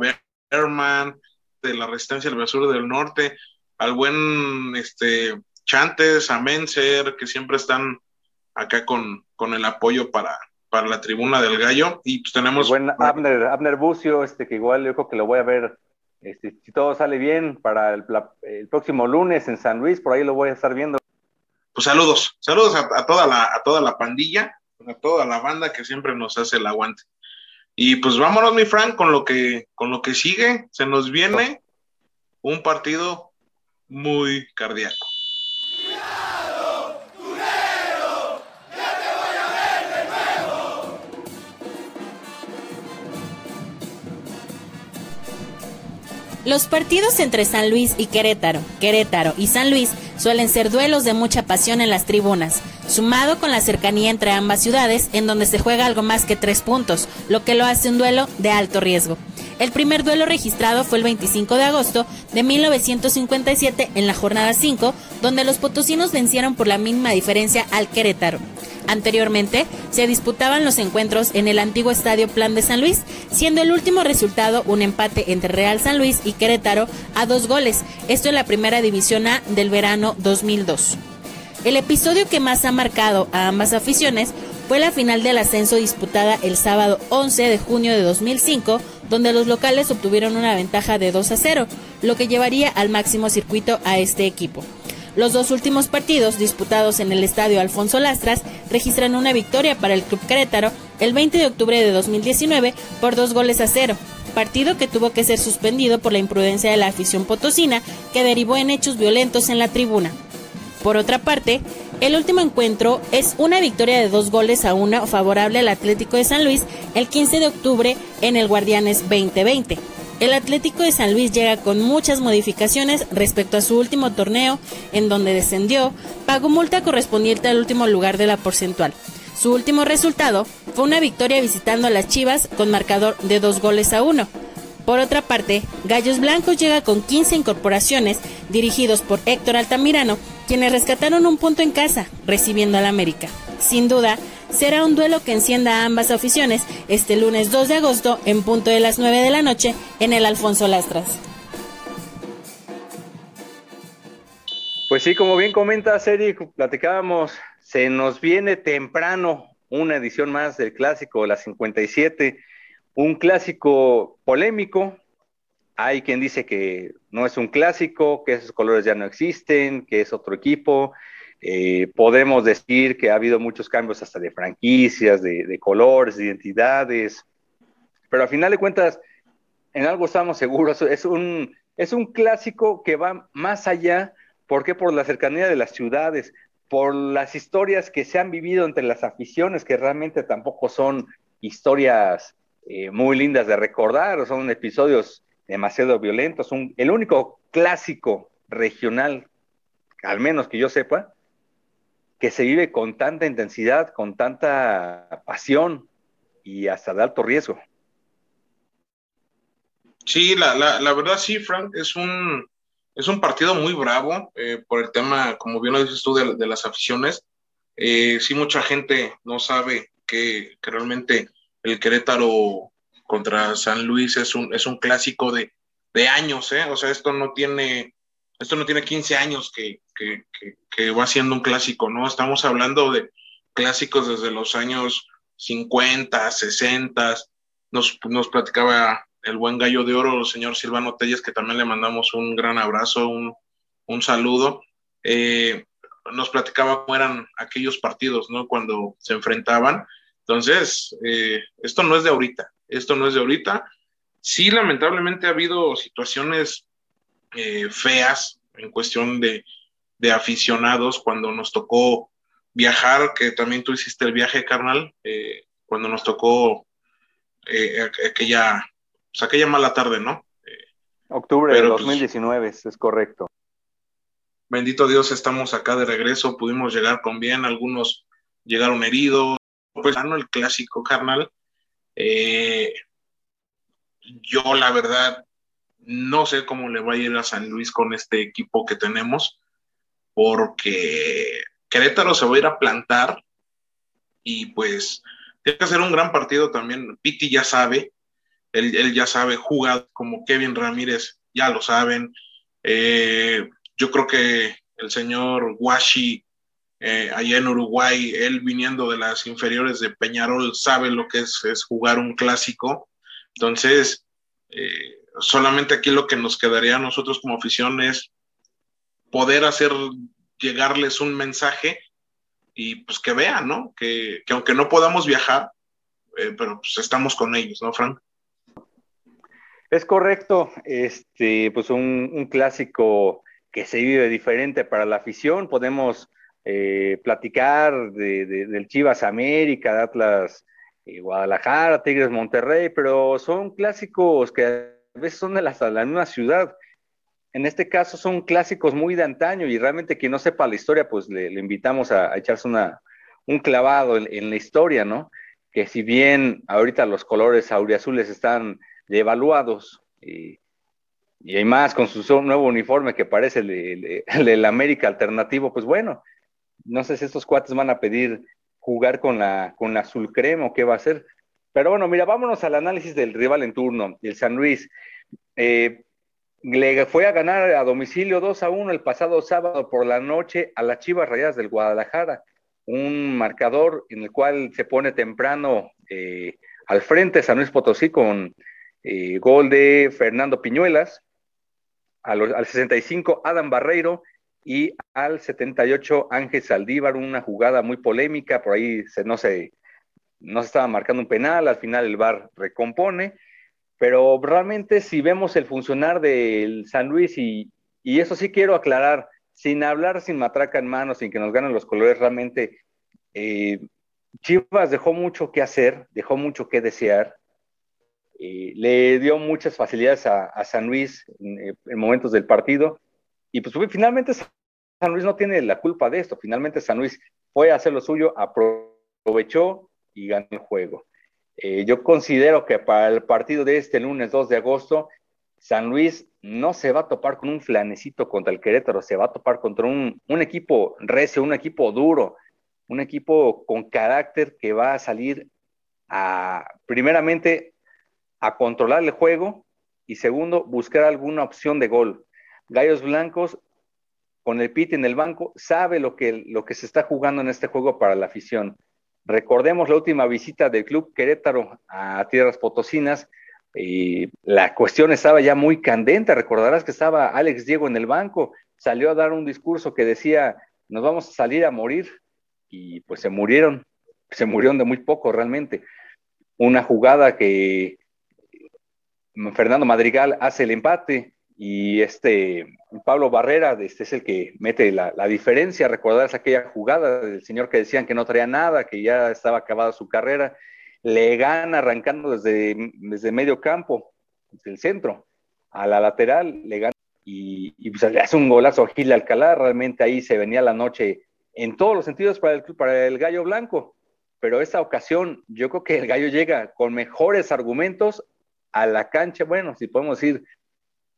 Berman, de la Resistencia del Sur del Norte, al buen este, Chantes, a Menser, que siempre están acá con, con el apoyo para, para la tribuna del gallo. Y pues tenemos. buen Abner, Abner Bucio, este, que igual yo creo que lo voy a ver. Este, si todo sale bien para el, próximo lunes en San Luis, por ahí lo voy a estar viendo. Pues saludos, saludos a, toda, la, a toda la pandilla, a toda la banda que siempre nos hace el aguante. Y pues vámonos, mi Frank, con lo que, con lo que sigue. Se nos viene un partido muy cardíaco. Los partidos entre San Luis y Querétaro, Querétaro y San Luis suelen ser duelos de mucha pasión en las tribunas, sumado con la cercanía entre ambas ciudades, en donde se juega algo más que tres puntos, lo que lo hace un duelo de alto riesgo. El primer duelo registrado fue el 25 de agosto de 1957 en la jornada 5, donde los potosinos vencieron por la mínima diferencia al Querétaro. Anteriormente, se disputaban los encuentros en el antiguo Estadio Plan de San Luis, siendo el último resultado un empate entre Real San Luis y Querétaro a dos goles, esto en la primera división A del verano 2002. El episodio que más ha marcado a ambas aficiones fue la final del ascenso disputada el sábado 11 de junio de 2005, donde los locales obtuvieron una ventaja de 2 a 0, lo que llevaría al máximo circuito a este equipo. Los dos últimos partidos disputados en el estadio Alfonso Lastras registran una victoria para el Club Querétaro el 20 de octubre de 2019 por dos goles a cero, partido que tuvo que ser suspendido por la imprudencia de la afición potosina que derivó en hechos violentos en la tribuna. Por otra parte, el último encuentro es una victoria de dos goles a uno favorable al Atlético de San Luis el 15 de octubre en el Guardianes 2020. El Atlético de San Luis llega con muchas modificaciones respecto a su último torneo, en donde descendió, pagó multa correspondiente al último lugar de la porcentual. Su último resultado fue una victoria visitando a las Chivas con marcador de dos goles a uno. Por otra parte, Gallos Blancos llega con 15 incorporaciones dirigidos por Héctor Altamirano, quienes rescataron un punto en casa, recibiendo al América. Sin duda, será un duelo que encienda ambas aficiones este lunes 2 de agosto en punto de las 9 de la noche en el Alfonso Lastras. Pues sí, como bien comenta Eric, platicábamos, se nos viene temprano una edición más del clásico, la 57, un clásico polémico. Hay quien dice que no es un clásico, que esos colores ya no existen, que es otro equipo. Eh, podemos decir que ha habido muchos cambios hasta de franquicias, de, colores, de identidades, pero a final de cuentas, en algo estamos seguros, es un, es un clásico que va más allá, porque por la cercanía de las ciudades, por las historias que se han vivido entre las aficiones, que realmente tampoco son historias eh, muy lindas de recordar, son episodios demasiado violentos. el único clásico regional, al menos que yo sepa, que se vive con tanta intensidad, con tanta pasión y hasta de alto riesgo. Sí, la, la, verdad sí, Frank, es un, es un partido muy bravo eh, por el tema, como bien lo dices tú, de, las aficiones. Eh, sí, mucha gente no sabe que, realmente el Querétaro contra San Luis es un, es un clásico de, de años, ¿eh? O sea, esto no tiene esto no tiene 15 años que, va siendo un clásico, ¿no? Estamos hablando de clásicos desde los años 50, 60. Nos, nos platicaba el buen gallo de oro, el señor Silvano Telles, que también le mandamos un gran abrazo, un, saludo. Eh, nos platicaba cómo eran aquellos partidos, ¿no? Cuando se enfrentaban. Entonces, eh, esto no es de ahorita, esto no es de ahorita. Sí, lamentablemente ha habido situaciones eh, feas en cuestión de, aficionados cuando nos tocó viajar, que también tú hiciste el viaje, carnal, eh, cuando nos tocó eh, aquella, pues, aquella mala tarde, ¿no? Octubre de 2019, pues, es correcto. Bendito Dios, estamos acá de regreso, pudimos llegar con bien, algunos llegaron heridos, pues no el clásico, carnal. yo la verdad no sé cómo le va a ir a San Luis con este equipo que tenemos. porque Querétaro se va a ir a plantar y pues tiene que ser un gran partido también. Piti ya sabe, él, ya sabe jugar como Kevin Ramírez, ya lo saben. Eh, yo creo que el señor Washi, eh, allá en Uruguay, él viniendo de las inferiores de Peñarol, sabe lo que es, es jugar un clásico. Entonces, eh, solamente aquí lo que nos quedaría a nosotros como afición es poder hacer llegarles un mensaje y pues que vean, ¿no? Que, aunque no podamos viajar, eh, pero pues estamos con ellos, ¿no, Frank? Es correcto, este, pues un, clásico que se vive diferente para la afición, podemos eh, platicar del Chivas América, de Atlas eh, Guadalajara, Tigres Monterrey, pero son clásicos que veces son de la, la misma ciudad en este caso son clásicos muy de antaño y realmente quien no sepa la historia, pues le, invitamos a, echarse una, un clavado en, la historia, ¿no? Que si bien ahorita los colores auriazules están devaluados y, hay más con su nuevo uniforme que parece el, el, América alternativo, pues bueno, no sé si estos cuates van a pedir jugar con la, con azul crema o qué va a hacer. Pero bueno, mira, vámonos al análisis del rival en turno, el San Luis. Eh, le fue a ganar a domicilio 2 a 1 el pasado sábado por la noche a las Chivas Rayadas del Guadalajara, un marcador en el cual se pone temprano eh, al frente San Luis Potosí con eh, gol de Fernando Piñuelas, al 65 Adam Barreiro y al 78 Ángel Saldívar, una jugada muy polémica, por ahí se, no, se, no se estaba marcando un penal, al final el VAR recompone pero realmente si vemos el funcionar del San Luis y, eso sí quiero aclarar, sin hablar, sin matraca en mano, sin que nos ganen los colores, realmente eh, Chivas dejó mucho que hacer, dejó mucho que desear, eh, le dio muchas facilidades a, San Luis eh, en, momentos del partido y pues finalmente San Luis no tiene la culpa de esto, finalmente San Luis fue a hacer lo suyo, aprovechó y ganó el juego. Eh, yo considero que para el partido de este lunes 2 de agosto, San Luis no se va a topar con un flanecito contra el Querétaro, se va a topar contra un, equipo recio, un equipo duro, un equipo con carácter que va a salir a, primeramente, a controlar el juego y segundo, buscar alguna opción de gol. Gallos Blancos, con el pit en el banco, sabe lo que, lo que se está jugando en este juego para la afición. Recordemos la última visita del Club Querétaro a Tierras Potosinas y la cuestión estaba ya muy candente. Recordarás que estaba Alex Diego en el banco, salió a dar un discurso que decía, nos vamos a salir a morir y pues se murieron, se murieron de muy poco realmente. Una jugada que Fernando Madrigal hace el empate y este Pablo Barrera este es el que mete la, diferencia. Recordarás aquella jugada del señor que decían que no traía nada, que ya estaba acabada su carrera. Le gana arrancando desde, desde medio campo, desde el centro, a la lateral, le gana y, pues, le hace un golazo a Gil Alcalá. Realmente ahí se venía la noche en todos los sentidos para el, para el Gallo Blanco. Pero esta ocasión, yo creo que el Gallo llega con mejores argumentos a la cancha. Bueno, si podemos decir,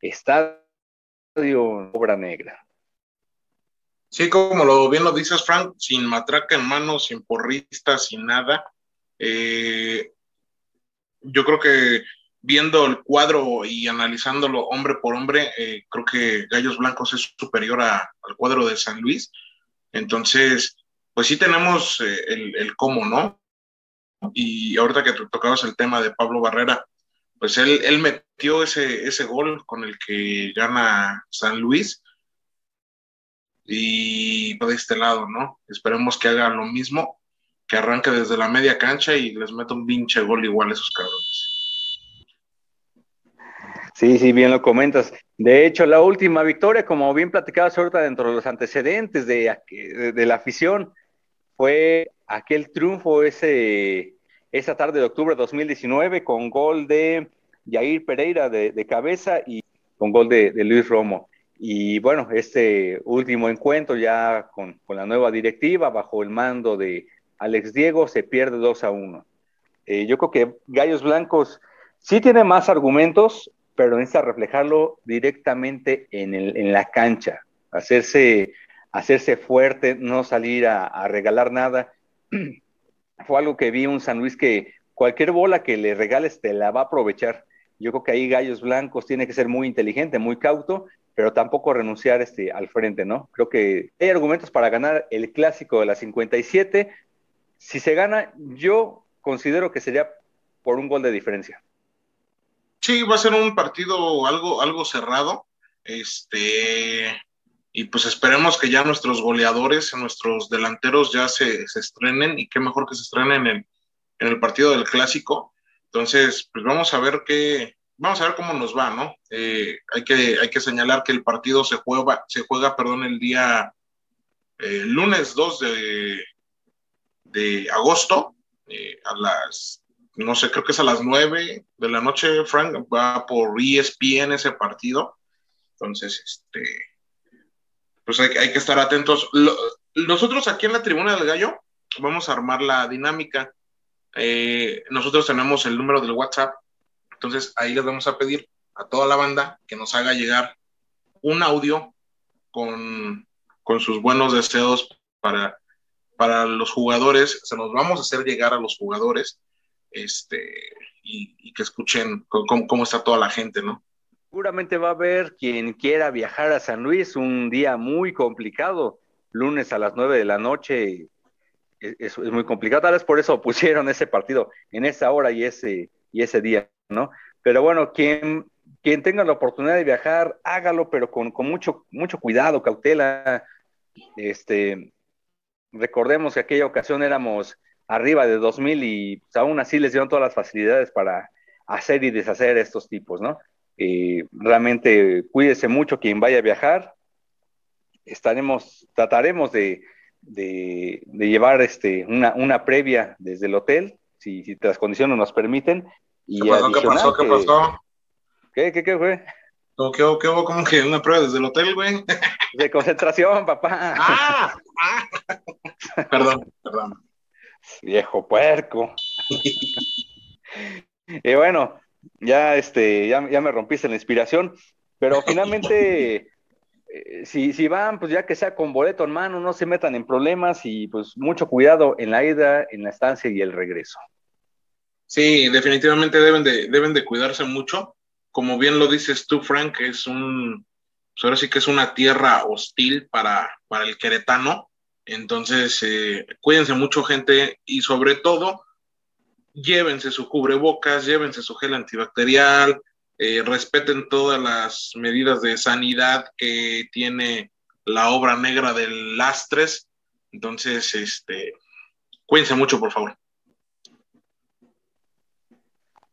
está obra negra. Sí, como lo bien lo dices, Frank, sin matraca en mano, sin porrista, sin nada. Eh, yo creo que viendo el cuadro y analizándolo hombre por hombre, eh, creo que Gallos Blancos es superior al cuadro de San Luis. Entonces, pues sí tenemos eh, el, el, cómo, ¿no? Y ahorita que tocabas el tema de Pablo Barrera, pues él, él metió ese, ese gol con el que gana San Luis y de este lado, ¿no? Esperemos que haga lo mismo, que arranque desde la media cancha y les meta un pinche gol igual a esos cabrones. Sí, sí, bien lo comentas. De hecho, la última victoria, como bien platicabas ahorita dentro de los antecedentes de, de la afición, fue aquel triunfo ese esa tarde de octubre de 2019 con gol de Jair Pereira de, cabeza y con gol de, Luis Romo. Y bueno, este último encuentro ya con, la nueva directiva, bajo el mando de Alex Diego, se pierde 2 a 1. Eh, yo creo que Gallos Blancos sí tiene más argumentos, pero necesita reflejarlo directamente en, en la cancha, hacerse hacerse fuerte, no salir a, regalar nada. Fue algo que vi un San Luis que cualquier bola que le regales te la va a aprovechar. Yo creo que ahí Gallos Blancos tiene que ser muy inteligente, muy cauto, pero tampoco renunciar este, al frente, ¿no? Creo que hay argumentos para ganar el clásico de la 57. Si se gana, yo considero que sería por un gol de diferencia. Sí, va a ser un partido algo, algo cerrado. Este, y pues esperemos que ya nuestros goleadores, nuestros delanteros ya se, estrenen y qué mejor que se estrenen en, en, el partido del clásico. Entonces, pues vamos a ver qué, vamos a ver cómo nos va, ¿no? Eh, hay, que, hay que señalar que el partido se juega, se juega, perdón, el día eh, lunes 2 de, de agosto eh, a las no sé, creo que es a las 9 de la noche, Frank, va por ESPN ese partido. Entonces, este, pues hay, que estar atentos. nosotros aquí en la Tribuna del Gallo vamos a armar la dinámica. Eh, nosotros tenemos el número del WhatsApp, entonces ahí les vamos a pedir a toda la banda que nos haga llegar un audio con, con sus buenos deseos para, para los jugadores. Se los vamos a hacer llegar a los jugadores este, y, que escuchen cómo, está toda la gente, ¿no? Seguramente va a haber quien quiera viajar a San Luis un día muy complicado, lunes a las 9 de la noche, es, es, muy complicado, tal vez por eso pusieron ese partido en esa hora y ese, y ese día, ¿no? Pero bueno, quien, quien tenga la oportunidad de viajar, hágalo, pero con, con mucho, mucho cuidado, cautela. Este, recordemos que aquella ocasión éramos arriba de 2000 y pues, aún así les dieron todas las facilidades para hacer y deshacer estos tipos, ¿no? Realmente cuídese mucho quien vaya a viajar. Estaremos, trataremos de, de, llevar este, una, una, previa desde el hotel, si, si las condiciones nos permiten. Y ¿Qué pasó? ¿Qué pasó? ¿Qué pasó? ¿Qué, qué, qué fue? ¿Qué, hubo? ¿Qué hubo? ¿Cómo que una prueba desde el hotel, güey? De concentración, papá. Ah, ah. perdón, perdón. Viejo puerco. y bueno, ya, este, ya, me rompiste la inspiración, pero finalmente, eh, si, si van, pues ya que sea con boleto en mano, no se metan en problemas y pues mucho cuidado en la ida, en la estancia y el regreso. Sí, definitivamente deben de, deben de cuidarse mucho. Como bien lo dices tú, Frank, es un, pues ahora sí que es una tierra hostil para, para el queretano entonces, eh, cuídense mucho, gente, y sobre todo, llévense su cubrebocas, llévense su gel antibacterial, eh, respeten todas las medidas de sanidad que tiene la obra negra del Lastres. Entonces, este, cuídense mucho, por favor.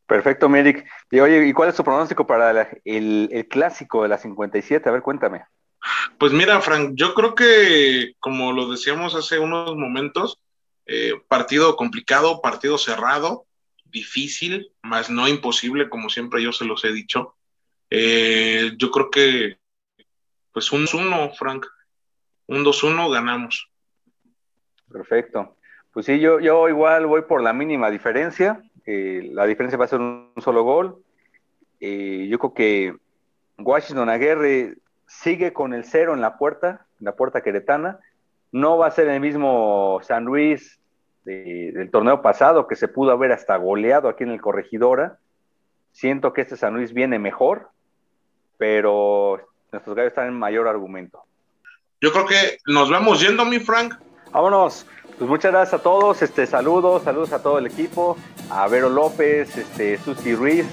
Perfecto, Mirik. Y oye, ¿y cuál es tu pronóstico para el, el clásico de la 57? A ver, cuéntame. Pues mira, Frank, yo creo que, como lo decíamos hace unos momentos, eh, partido complicado, partido cerrado, difícil, más no imposible, como siempre yo se los he dicho. Eh, yo creo que, pues un 1 Frank, un 2-1 ganamos. Perfecto. Pues sí, yo, yo igual voy por la mínima diferencia. Eh, la diferencia va a ser un, solo gol. yo creo que Washington Aguirre sigue con el cero en la puerta, en la puerta queretana. No va a ser el mismo San Luis del torneo pasado, que se pudo haber hasta goleado aquí en el Corregidora. Siento que este San Luis viene mejor, pero nuestros gallos están en mayor argumento. Yo creo que nos vamos yendo, mi Frank. Vámonos. Pues muchas gracias a todos, este saludos, saludos a todo el equipo, a Vero López, este Susi Ruiz,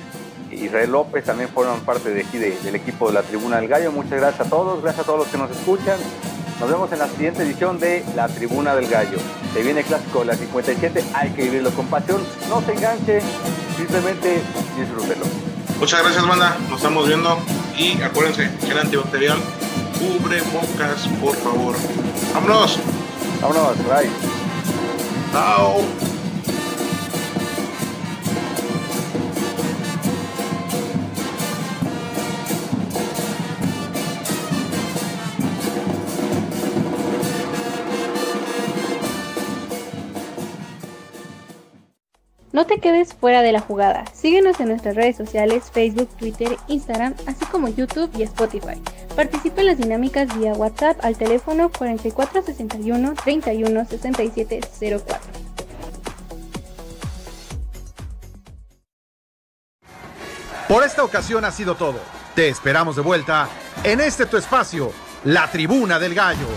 Israel López también fueron parte de aquí del equipo de la Tribuna del Gallo. Muchas gracias a todos, gracias a todos los que nos escuchan. Nos vemos en la siguiente edición de La Tribuna del Gallo. Se viene el clásico de la 57, hay que vivirlo con pasión, no se enganche, simplemente disfrútelo. Muchas gracias, banda. Nos estamos viendo y acuérdense, gel antibacterial, cubre bocas, por favor. ¡Vámonos! Vámonos, bye. Chao. No te quedes fuera de la jugada. Síguenos en nuestras redes sociales, Facebook, Twitter, Instagram, así como YouTube y Spotify. Participa en las dinámicas vía WhatsApp al teléfono 4461 31 67 04. Por esta ocasión ha sido todo. Te esperamos de vuelta en este tu espacio, la tribuna del gallo.